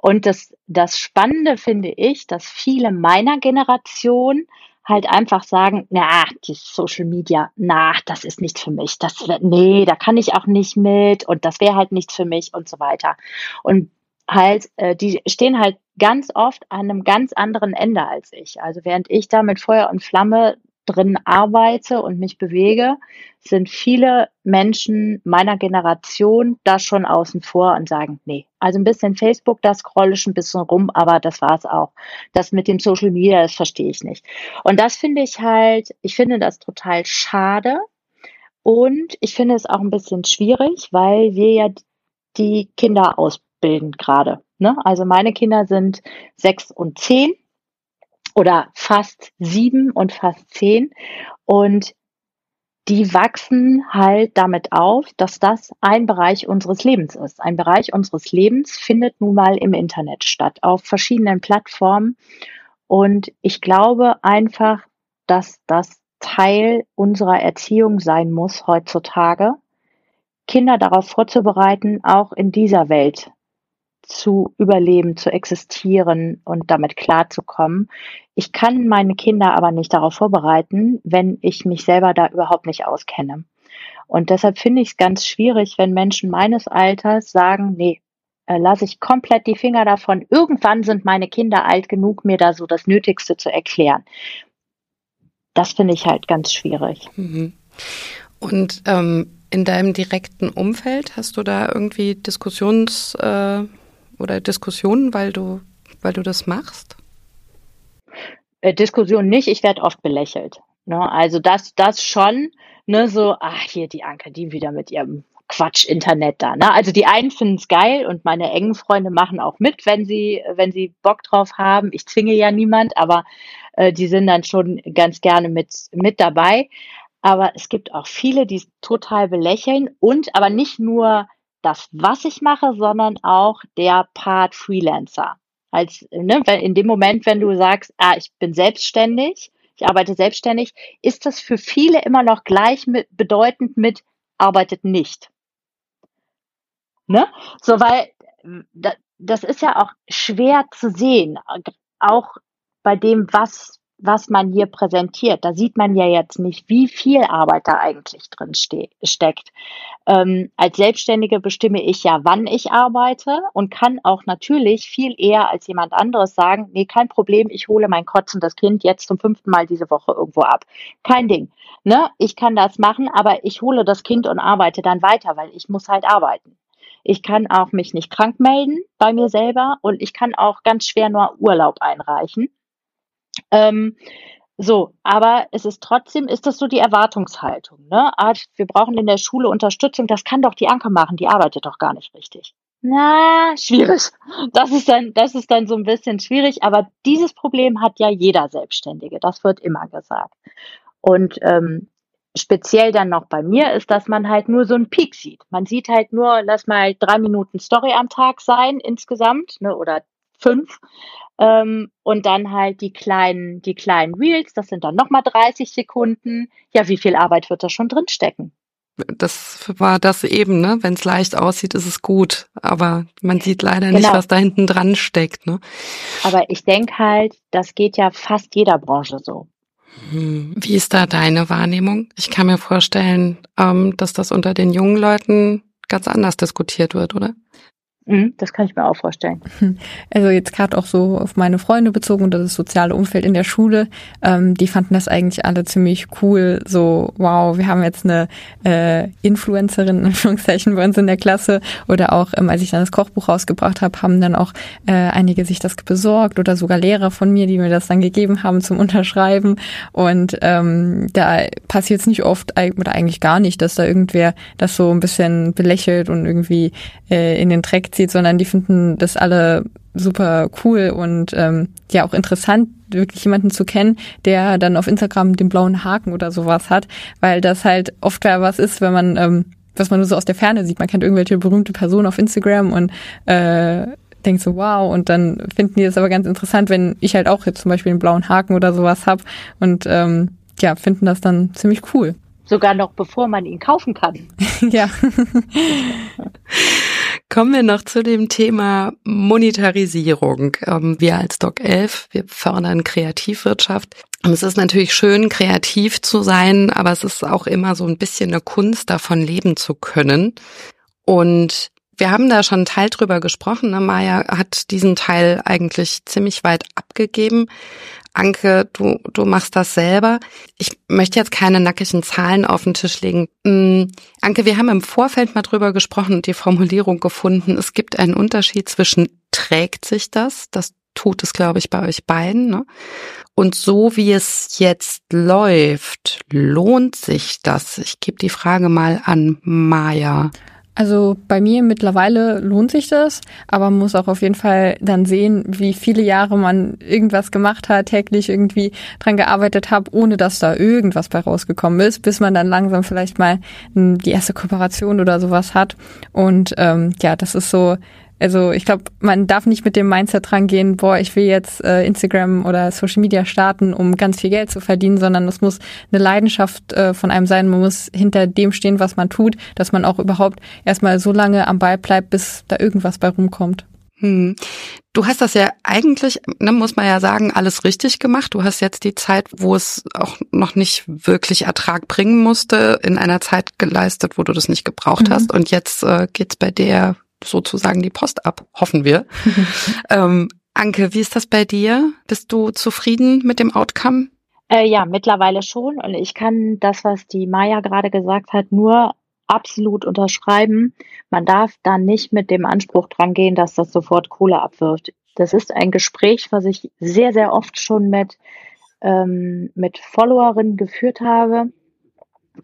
Und das, das Spannende finde ich, dass viele meiner Generation halt einfach sagen, na, die Social Media, na, das ist nichts für mich. Das nee, da kann ich auch nicht mit und das wäre halt nichts für mich und so weiter. Und halt, äh, die stehen halt ganz oft an einem ganz anderen Ende als ich. Also während ich da mit Feuer und Flamme drin arbeite und mich bewege, sind viele Menschen meiner Generation da schon außen vor und sagen, nee, also ein bisschen Facebook, das scroll ich ein bisschen rum, aber das war's auch. Das mit dem Social Media, das verstehe ich nicht. Und das finde ich halt, ich finde das total schade. Und ich finde es auch ein bisschen schwierig, weil wir ja die Kinder ausbilden gerade. Ne? Also meine Kinder sind sechs und zehn oder fast sieben und fast zehn. Und die wachsen halt damit auf, dass das ein Bereich unseres Lebens ist. Ein Bereich unseres Lebens findet nun mal im Internet statt, auf verschiedenen Plattformen. Und ich glaube einfach, dass das Teil unserer Erziehung sein muss heutzutage, Kinder darauf vorzubereiten, auch in dieser Welt zu überleben, zu existieren und damit klarzukommen. Ich kann meine Kinder aber nicht darauf vorbereiten, wenn ich mich selber da überhaupt nicht auskenne. Und deshalb finde ich es ganz schwierig, wenn Menschen meines Alters sagen, nee, äh, lasse ich komplett die Finger davon. Irgendwann sind meine Kinder alt genug, mir da so das Nötigste zu erklären. Das finde ich halt ganz schwierig. Mhm. Und ähm, in deinem direkten Umfeld hast du da irgendwie Diskussions äh, oder Diskussionen, weil du, weil du das machst? Äh, Diskussion nicht, ich werde oft belächelt. Ne? Also das, das schon, ne, so, ach, hier die Anke, die wieder mit ihrem Quatsch-Internet da. Ne? Also die einen finden es geil und meine engen Freunde machen auch mit, wenn sie, wenn sie Bock drauf haben. Ich zwinge ja niemand, aber äh, die sind dann schon ganz gerne mit, mit dabei. Aber es gibt auch viele, die es total belächeln und aber nicht nur das, was ich mache, sondern auch der Part Freelancer. Als, ne, in dem Moment, wenn du sagst, ah, ich bin selbstständig, ich arbeite selbstständig, ist das für viele immer noch gleich mit, bedeutend mit arbeitet nicht. Ne? So, weil das ist ja auch schwer zu sehen, auch bei dem, was was man hier präsentiert. Da sieht man ja jetzt nicht, wie viel Arbeit da eigentlich drin ste steckt. Ähm, als Selbstständige bestimme ich ja, wann ich arbeite und kann auch natürlich viel eher als jemand anderes sagen, nee, kein Problem, ich hole mein kotzendes Kind jetzt zum fünften Mal diese Woche irgendwo ab. Kein Ding. Ne? Ich kann das machen, aber ich hole das Kind und arbeite dann weiter, weil ich muss halt arbeiten. Ich kann auch mich nicht krank melden bei mir selber und ich kann auch ganz schwer nur Urlaub einreichen. Ähm, so, aber es ist trotzdem, ist das so die Erwartungshaltung, ne? Ah, wir brauchen in der Schule Unterstützung, das kann doch die Anke machen, die arbeitet doch gar nicht richtig. Na, schwierig. Das ist dann, das ist dann so ein bisschen schwierig, aber dieses Problem hat ja jeder Selbstständige, das wird immer gesagt. Und ähm, speziell dann noch bei mir ist, dass man halt nur so einen Peak sieht. Man sieht halt nur, lass mal drei Minuten Story am Tag sein insgesamt, ne, oder fünf. Ähm, und dann halt die kleinen, die kleinen Reels, das sind dann nochmal 30 Sekunden. Ja, wie viel Arbeit wird da schon drin stecken? Das war das eben, ne? Wenn es leicht aussieht, ist es gut. Aber man sieht leider genau. nicht, was da hinten dran steckt, ne? Aber ich denke halt, das geht ja fast jeder Branche so. Hm. Wie ist da deine Wahrnehmung? Ich kann mir vorstellen, ähm, dass das unter den jungen Leuten ganz anders diskutiert wird, oder? Mhm, das kann ich mir auch vorstellen. <laughs> Also jetzt gerade auch so auf meine Freunde bezogen und das soziale Umfeld in der Schule, ähm, die fanden das eigentlich alle ziemlich cool. So, wow, wir haben jetzt eine äh, Influencerin, in Anführungszeichen, bei uns in der Klasse. Oder auch, ähm, als ich dann das Kochbuch rausgebracht habe, haben dann auch äh, einige sich das besorgt oder sogar Lehrer von mir, die mir das dann gegeben haben zum Unterschreiben. Und ähm, da passiert es nicht oft oder eigentlich gar nicht, dass da irgendwer das so ein bisschen belächelt und irgendwie äh, in den Dreck zieht, sondern die finden das alle super cool und ähm, ja auch interessant, wirklich jemanden zu kennen, der dann auf Instagram den blauen Haken oder sowas hat, weil das halt oft was ist, wenn man, ähm, was man nur so aus der Ferne sieht. Man kennt irgendwelche berühmte Personen auf Instagram und äh, denkt so, wow, und dann finden die das aber ganz interessant, wenn ich halt auch jetzt zum Beispiel einen blauen Haken oder sowas hab und ähm, ja, finden das dann ziemlich cool. Sogar noch bevor man ihn kaufen kann. <laughs> ja. <laughs> Kommen wir noch zu dem Thema Monetarisierung. Ähm, wir als Doc 11, wir fördern Kreativwirtschaft. Es ist natürlich schön, kreativ zu sein, aber es ist auch immer so ein bisschen eine Kunst, davon leben zu können. Und wir haben da schon einen Teil drüber gesprochen. Ne? Maya hat diesen Teil eigentlich ziemlich weit abgegeben. Anke, du, du machst das selber. Ich möchte jetzt keine nackigen Zahlen auf den Tisch legen. Mm, Anke, wir haben im Vorfeld mal drüber gesprochen und die Formulierung gefunden. Es gibt einen Unterschied zwischen trägt sich das, das tut es, glaube ich, bei euch beiden, ne? Und so wie es jetzt läuft, lohnt sich das? Ich gebe die Frage mal an Maya. Also bei mir mittlerweile lohnt sich das, aber man muss auch auf jeden Fall dann sehen, wie viele Jahre man irgendwas gemacht hat, täglich irgendwie dran gearbeitet hat, ohne dass da irgendwas bei rausgekommen ist, bis man dann langsam vielleicht mal die erste Kooperation oder sowas hat. Und ähm, ja, das ist so also ich glaube, man darf nicht mit dem Mindset rangehen, boah, ich will jetzt äh, Instagram oder Social Media starten, um ganz viel Geld zu verdienen, sondern es muss eine Leidenschaft äh, von einem sein. Man muss hinter dem stehen, was man tut, dass man auch überhaupt erstmal so lange am Ball bleibt, bis da irgendwas bei rumkommt. Hm. Du hast das ja eigentlich, ne, muss man ja sagen, alles richtig gemacht. Du hast jetzt die Zeit, wo es auch noch nicht wirklich Ertrag bringen musste, in einer Zeit geleistet, wo du das nicht gebraucht mhm. hast. Und jetzt äh, geht's bei dir sozusagen die Post ab, hoffen wir. <laughs> ähm, Anke, wie ist das bei dir? Bist du zufrieden mit dem Outcome? Äh, ja, mittlerweile schon. Und ich kann das, was die Maya gerade gesagt hat, nur absolut unterschreiben. Man darf da nicht mit dem Anspruch dran gehen, dass das sofort Kohle abwirft. Das ist ein Gespräch, was ich sehr, sehr oft schon mit, ähm, mit Followerinnen geführt habe,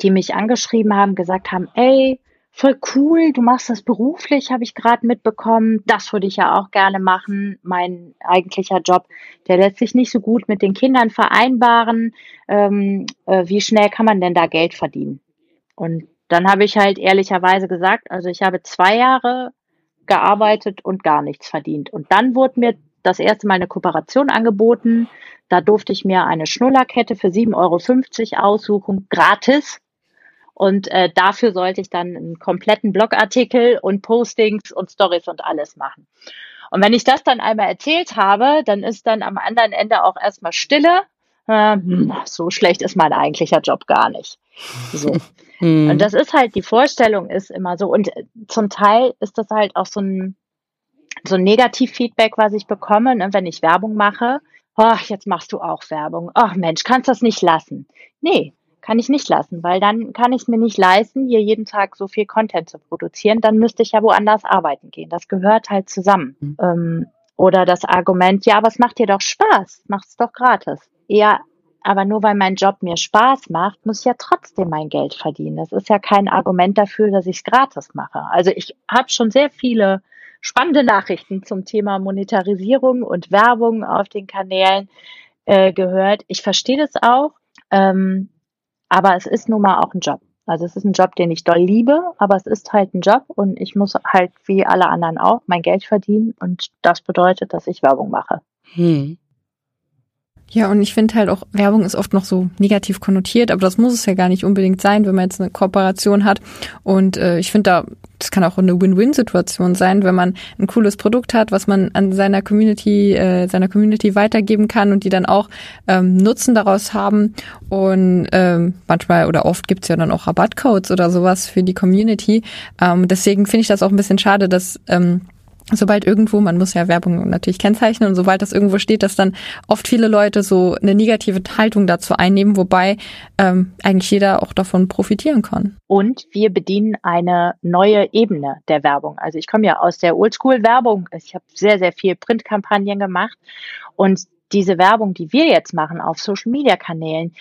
die mich angeschrieben haben, gesagt haben, ey, voll cool, du machst das beruflich, habe ich gerade mitbekommen. Das würde ich ja auch gerne machen. Mein eigentlicher Job, der lässt sich nicht so gut mit den Kindern vereinbaren. Ähm, äh, wie schnell kann man denn da Geld verdienen? Und dann habe ich halt ehrlicherweise gesagt, also ich habe zwei Jahre gearbeitet und gar nichts verdient. Und dann wurde mir das erste Mal eine Kooperation angeboten. Da durfte ich mir eine Schnullerkette für 7,50 Euro aussuchen, gratis. Und äh, dafür sollte ich dann einen kompletten Blogartikel und Postings und Stories und alles machen. Und wenn ich das dann einmal erzählt habe, dann ist dann am anderen Ende auch erstmal Stille. Äh, hm, so schlecht ist mein eigentlicher Job gar nicht. So. <laughs> Hm. Und das ist halt, die Vorstellung ist immer so. Und äh, zum Teil ist das halt auch so ein, so ein Negativfeedback, was ich bekomme, ne, wenn ich Werbung mache. Ach, jetzt machst du auch Werbung. Ach Mensch, kannst das nicht lassen. Nee, kann ich nicht lassen, weil dann kann ich es mir nicht leisten, hier jeden Tag so viel Content zu produzieren. Dann müsste ich ja woanders arbeiten gehen. Das gehört halt zusammen. Mhm. Ähm, oder das Argument, ja, aber es macht dir doch Spaß, macht's doch gratis. Ja, aber nur weil mein Job mir Spaß macht, muss ich ja trotzdem mein Geld verdienen. Das ist ja kein Argument dafür, dass ich es gratis mache. Also ich habe schon sehr viele spannende Nachrichten zum Thema Monetarisierung und Werbung auf den Kanälen äh, gehört. Ich verstehe das auch. Ähm, aber es ist nun mal auch ein Job. Also es ist ein Job, den ich doll liebe, aber es ist halt ein Job und ich muss halt wie alle anderen auch mein Geld verdienen und das bedeutet, dass ich Werbung mache. Hm. Ja, und ich finde halt auch, Werbung ist oft noch so negativ konnotiert, aber das muss es ja gar nicht unbedingt sein, wenn man jetzt eine Kooperation hat. Und äh, ich finde da, das kann auch eine Win-Win-Situation sein, wenn man ein cooles Produkt hat, was man an seiner Community, äh, seiner Community weitergeben kann und die dann auch ähm, Nutzen daraus haben. Und ähm, manchmal oder oft gibt's ja dann auch Rabattcodes oder sowas für die Community. Ähm, deswegen finde ich das auch ein bisschen schade, dass ähm, sobald irgendwo, man muss ja Werbung natürlich kennzeichnen und sobald das irgendwo steht, dass dann oft viele Leute so eine negative Haltung dazu einnehmen, wobei ähm, eigentlich jeder auch davon profitieren kann. Und wir bedienen eine neue Ebene der Werbung. Also ich komme ja aus der Oldschool-Werbung. Ich habe sehr, sehr viel Printkampagnen gemacht und diese Werbung, die wir jetzt machen auf Social-Media-Kanälen,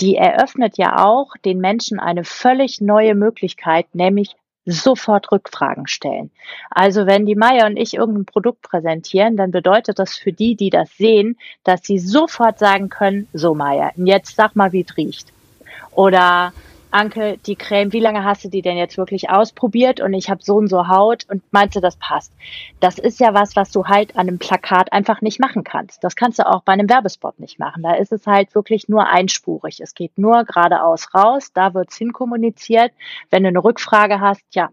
die eröffnet ja auch den Menschen eine völlig neue Möglichkeit, nämlich sofort Rückfragen stellen. Also wenn die Maya und ich irgendein Produkt präsentieren, dann bedeutet das für die, die das sehen, dass sie sofort sagen können, so Maya, jetzt sag mal, wie es riecht. Oder Anke, die Creme, wie lange hast du die denn jetzt wirklich ausprobiert? Und ich habe so und so Haut und meinst du, das passt? Das ist ja was, was du halt an einem Plakat einfach nicht machen kannst. Das kannst du auch bei einem Werbespot nicht machen. Da ist es halt wirklich nur einspurig. Es geht nur geradeaus raus, da wird's hinkommuniziert. Wenn du eine Rückfrage hast, ja,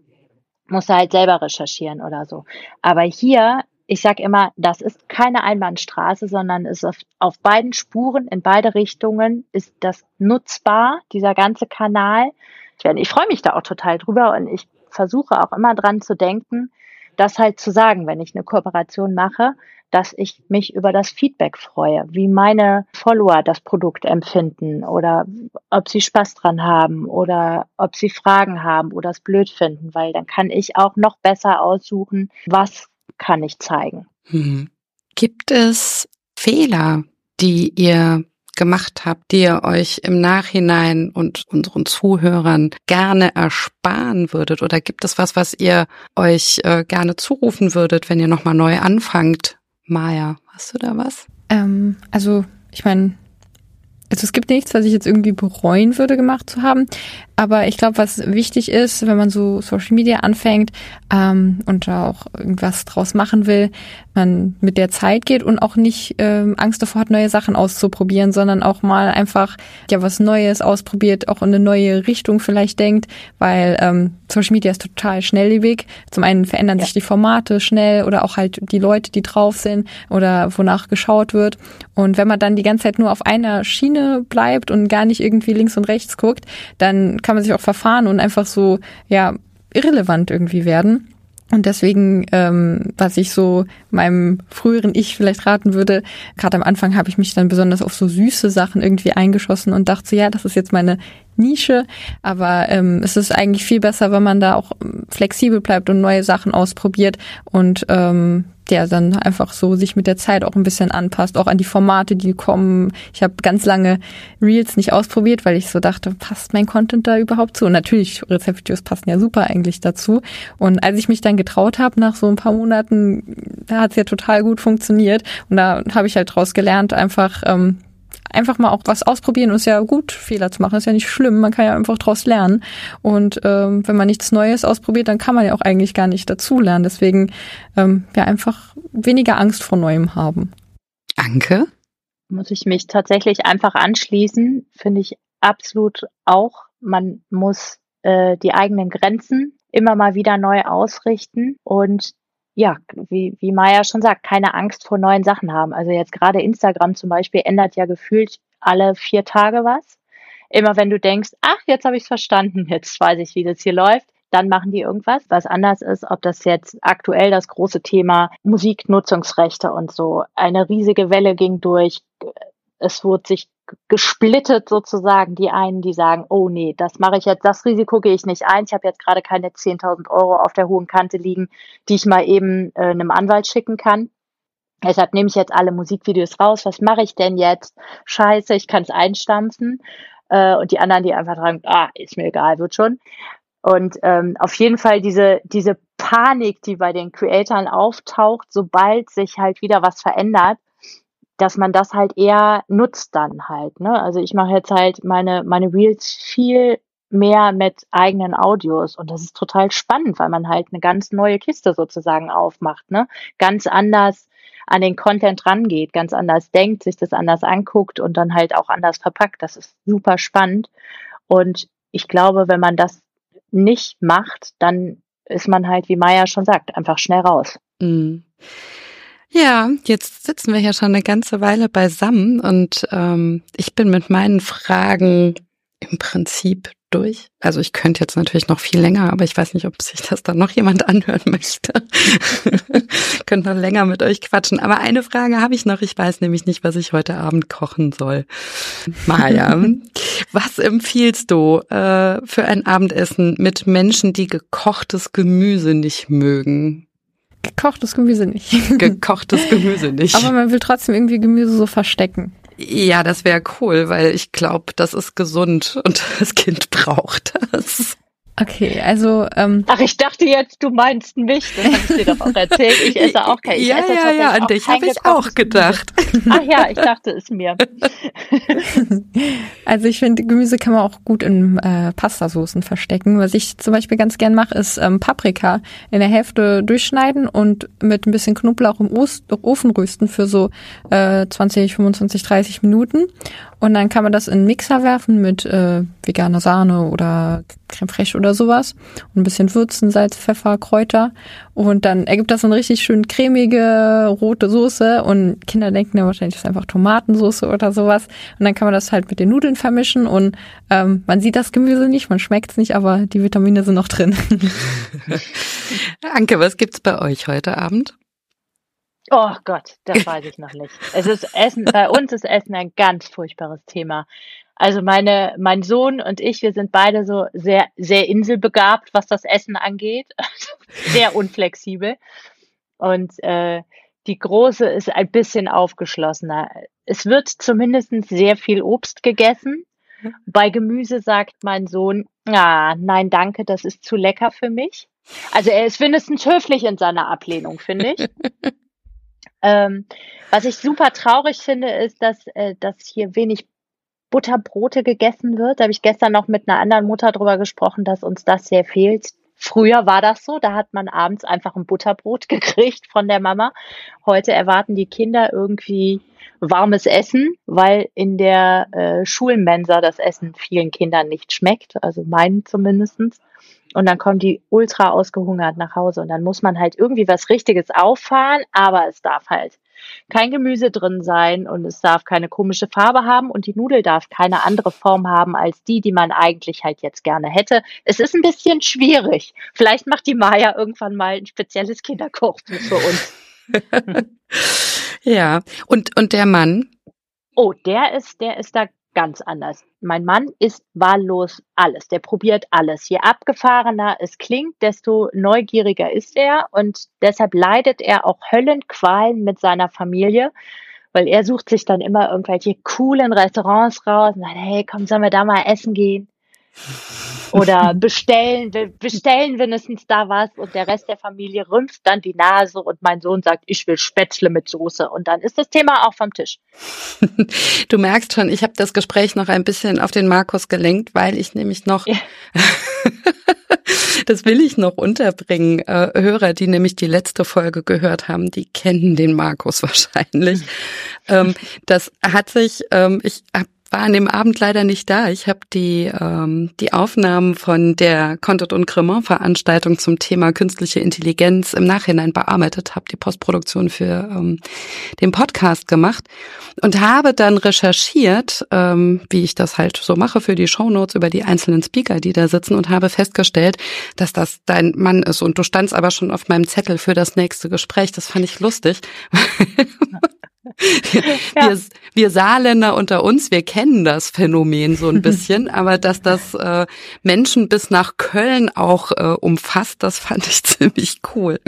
musst du halt selber recherchieren oder so. Aber hier ich sage immer, das ist keine Einbahnstraße, sondern ist auf, auf beiden Spuren in beide Richtungen ist das nutzbar, dieser ganze Kanal. Ich freue mich da auch total drüber und ich versuche auch immer dran zu denken, das halt zu sagen, wenn ich eine Kooperation mache, dass ich mich über das Feedback freue, wie meine Follower das Produkt empfinden oder ob sie Spaß dran haben oder ob sie Fragen haben oder es blöd finden, weil dann kann ich auch noch besser aussuchen, was kann ich zeigen. Hm. Gibt es Fehler, die ihr gemacht habt, die ihr euch im Nachhinein und unseren Zuhörern gerne ersparen würdet? Oder gibt es was, was ihr euch äh, gerne zurufen würdet, wenn ihr nochmal neu anfangt? Maja, hast du da was? Ähm, also, ich meine, also es gibt nichts, was ich jetzt irgendwie bereuen würde, gemacht zu haben. Aber ich glaube, was wichtig ist, wenn man so Social Media anfängt ähm, und da auch irgendwas draus machen will, man mit der Zeit geht und auch nicht ähm, Angst davor hat, neue Sachen auszuprobieren, sondern auch mal einfach ja was Neues ausprobiert, auch in eine neue Richtung vielleicht denkt, weil ähm, Social Media ist total schnelllebig. Zum einen verändern ja. sich die Formate schnell oder auch halt die Leute, die drauf sind oder wonach geschaut wird. Und wenn man dann die ganze Zeit nur auf einer Schiene bleibt und gar nicht irgendwie links und rechts guckt, dann kann man sich auch verfahren und einfach so, ja, irrelevant irgendwie werden. Und deswegen, ähm, was ich so meinem früheren Ich vielleicht raten würde, gerade am Anfang habe ich mich dann besonders auf so süße Sachen irgendwie eingeschossen und dachte so, ja, das ist jetzt meine Nische. Aber ähm, es ist eigentlich viel besser, wenn man da auch flexibel bleibt und neue Sachen ausprobiert und ähm, der dann einfach so sich mit der Zeit auch ein bisschen anpasst, auch an die Formate, die kommen. Ich habe ganz lange Reels nicht ausprobiert, weil ich so dachte, passt mein Content da überhaupt zu? Und natürlich, Rezeptvideos passen ja super eigentlich dazu. Und als ich mich dann getraut habe, nach so ein paar Monaten, da hat es ja total gut funktioniert. Und da habe ich halt draus gelernt, einfach ähm, einfach mal auch was ausprobieren und ist ja gut, Fehler zu machen, ist ja nicht schlimm, man kann ja einfach draus lernen. Und ähm, wenn man nichts Neues ausprobiert, dann kann man ja auch eigentlich gar nicht dazulernen. Deswegen ähm, ja einfach weniger Angst vor Neuem haben. Anke? Muss ich mich tatsächlich einfach anschließen, finde ich absolut auch. Man muss äh, die eigenen Grenzen immer mal wieder neu ausrichten und ja, wie, wie Maya schon sagt, keine Angst vor neuen Sachen haben. Also jetzt gerade Instagram zum Beispiel ändert ja gefühlt alle vier Tage was. Immer wenn du denkst, ach, jetzt habe ich es verstanden, <laughs> jetzt weiß ich, wie das hier läuft, dann machen die irgendwas, was anders ist, ob das jetzt aktuell das große Thema Musiknutzungsrechte und so. Eine riesige Welle ging durch. Es wurde sich gesplittet sozusagen. Die einen, die sagen, oh nee, das mache ich jetzt, das Risiko gehe ich nicht ein. Ich habe jetzt gerade keine 10.000 Euro auf der hohen Kante liegen, die ich mal eben äh, einem Anwalt schicken kann. Deshalb nehme ich jetzt alle Musikvideos raus. Was mache ich denn jetzt? Scheiße, ich kann es einstampfen. Äh, und die anderen, die einfach sagen, ah, ist mir egal, wird schon. Und ähm, auf jeden Fall diese, diese Panik, die bei den Creatoren auftaucht, sobald sich halt wieder was verändert, dass man das halt eher nutzt dann halt. Ne? Also ich mache jetzt halt meine, meine Reels viel mehr mit eigenen Audios und das ist total spannend, weil man halt eine ganz neue Kiste sozusagen aufmacht, ne? Ganz anders an den Content rangeht, ganz anders denkt, sich das anders anguckt und dann halt auch anders verpackt. Das ist super spannend. Und ich glaube, wenn man das nicht macht, dann ist man halt, wie Maya schon sagt, einfach schnell raus. Mhm. Ja, jetzt sitzen wir ja schon eine ganze Weile beisammen und ähm, ich bin mit meinen Fragen im Prinzip durch. Also ich könnte jetzt natürlich noch viel länger, aber ich weiß nicht, ob sich das dann noch jemand anhören möchte. <laughs> könnte noch länger mit euch quatschen. Aber eine Frage habe ich noch. Ich weiß nämlich nicht, was ich heute Abend kochen soll. Maja, <laughs> was empfiehlst du äh, für ein Abendessen mit Menschen, die gekochtes Gemüse nicht mögen? Gekochtes Gemüse nicht. <laughs> Gekochtes Gemüse nicht. Aber man will trotzdem irgendwie Gemüse so verstecken. Ja, das wäre cool, weil ich glaube, das ist gesund und <laughs> das Kind braucht das. Okay, also ähm, Ach, ich dachte jetzt, du meinst mich. Das habe ich dir doch auch erzählt. Ich esse auch kein. Ich ja, esse ja, ja, an dich habe ich auch gedacht. Ach ja, ich dachte es mir. <laughs> also ich finde, Gemüse kann man auch gut in äh, Pastasoßen verstecken. Was ich zum Beispiel ganz gern mache, ist ähm, Paprika in der Hälfte durchschneiden und mit ein bisschen Knoblauch im Ofen rösten für so äh, 20, 25, 30 Minuten. Und dann kann man das in einen Mixer werfen mit äh, veganer Sahne oder Creme fraiche oder sowas. Und ein bisschen Würzen, Salz, Pfeffer, Kräuter. Und dann ergibt das so eine richtig schön cremige rote Soße. Und Kinder denken ja wahrscheinlich, das ist einfach Tomatensoße oder sowas. Und dann kann man das halt mit den Nudeln vermischen. Und ähm, man sieht das Gemüse nicht, man schmeckt es nicht, aber die Vitamine sind noch drin. <laughs> Anke, was gibt's bei euch heute Abend? Oh Gott, das weiß ich noch nicht. Es ist Essen, bei uns ist Essen ein ganz furchtbares Thema. Also meine, mein Sohn und ich, wir sind beide so sehr, sehr inselbegabt, was das Essen angeht. <laughs> sehr unflexibel. Und äh, die Große ist ein bisschen aufgeschlossener. Es wird zumindest sehr viel Obst gegessen. Bei Gemüse sagt mein Sohn, ah, nein, danke, das ist zu lecker für mich. Also er ist mindestens höflich in seiner Ablehnung, finde ich. <laughs> Ähm, was ich super traurig finde, ist, dass, äh, dass hier wenig Butterbrote gegessen wird. Da habe ich gestern noch mit einer anderen Mutter drüber gesprochen, dass uns das sehr fehlt. Früher war das so, da hat man abends einfach ein Butterbrot <laughs> gekriegt von der Mama. Heute erwarten die Kinder irgendwie warmes Essen, weil in der äh, Schulmensa das Essen vielen Kindern nicht schmeckt, also meinen zumindestens. Und dann kommen die ultra ausgehungert nach Hause und dann muss man halt irgendwie was Richtiges auffahren, aber es darf halt kein Gemüse drin sein und es darf keine komische Farbe haben und die Nudel darf keine andere Form haben als die, die man eigentlich halt jetzt gerne hätte. Es ist ein bisschen schwierig. Vielleicht macht die Maya irgendwann mal ein spezielles Kinderkochbuch für uns. <laughs> ja, und, und der Mann? Oh, der ist, der ist da ganz anders. Mein Mann isst wahllos alles. Der probiert alles. Je abgefahrener es klingt, desto neugieriger ist er und deshalb leidet er auch Höllenqualen mit seiner Familie, weil er sucht sich dann immer irgendwelche coolen Restaurants raus und sagt, hey, komm, sollen wir da mal essen gehen? Oder <laughs> bestellen, bestellen mindestens da was und der Rest der Familie rümpft dann die Nase und mein Sohn sagt, ich will Spätzle mit Soße und dann ist das Thema auch vom Tisch. Du merkst schon, ich habe das Gespräch noch ein bisschen auf den Markus gelenkt, weil ich nämlich noch, ja. <laughs> das will ich noch unterbringen, äh, Hörer, die nämlich die letzte Folge gehört haben, die kennen den Markus wahrscheinlich. <laughs> ähm, das hat sich, ähm, ich habe war an dem Abend leider nicht da. Ich habe die, ähm, die Aufnahmen von der Content und Cremant Veranstaltung zum Thema künstliche Intelligenz im Nachhinein bearbeitet, habe die Postproduktion für ähm, den Podcast gemacht und habe dann recherchiert, ähm, wie ich das halt so mache für die Shownotes über die einzelnen Speaker, die da sitzen und habe festgestellt, dass das dein Mann ist und du standst aber schon auf meinem Zettel für das nächste Gespräch. Das fand ich lustig. <laughs> Wir, ja. wir, wir Saarländer unter uns, wir kennen das Phänomen so ein <laughs> bisschen, aber dass das äh, Menschen bis nach Köln auch äh, umfasst, das fand ich <laughs> ziemlich cool.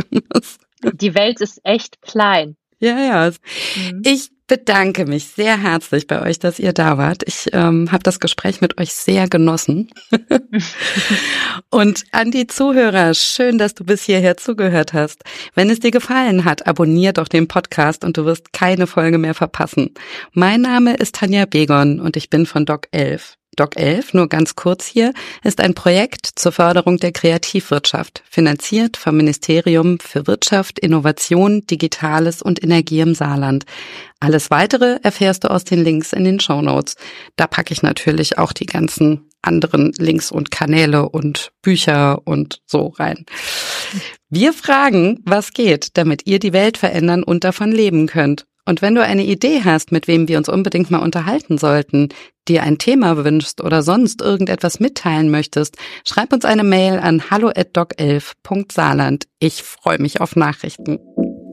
Die Welt ist echt klein. Ja, ja. Mhm. Ich bedanke mich sehr herzlich bei euch, dass ihr da wart. Ich ähm, habe das Gespräch mit euch sehr genossen. <laughs> Und an die Zuhörer, schön, dass du bis hierher zugehört hast. Wenn es dir gefallen hat, abonnier doch den Podcast und du wirst keine Folge mehr verpassen. Mein Name ist Tanja Begon und ich bin von Doc 11. Doc 11, nur ganz kurz hier, ist ein Projekt zur Förderung der Kreativwirtschaft, finanziert vom Ministerium für Wirtschaft, Innovation, Digitales und Energie im Saarland. Alles weitere erfährst du aus den Links in den Show Notes. Da packe ich natürlich auch die ganzen anderen Links und Kanäle und Bücher und so rein. Wir fragen, was geht, damit ihr die Welt verändern und davon leben könnt. Und wenn du eine Idee hast, mit wem wir uns unbedingt mal unterhalten sollten, dir ein Thema wünschst oder sonst irgendetwas mitteilen möchtest, schreib uns eine Mail an hallo@doc11.saarland. Ich freue mich auf Nachrichten.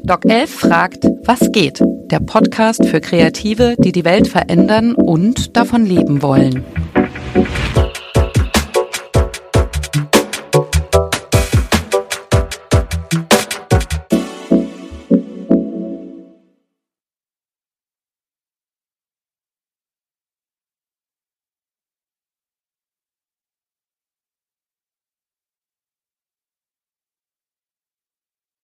Doc 11 fragt, was geht? Der Podcast für Kreative, die die Welt verändern und davon leben wollen.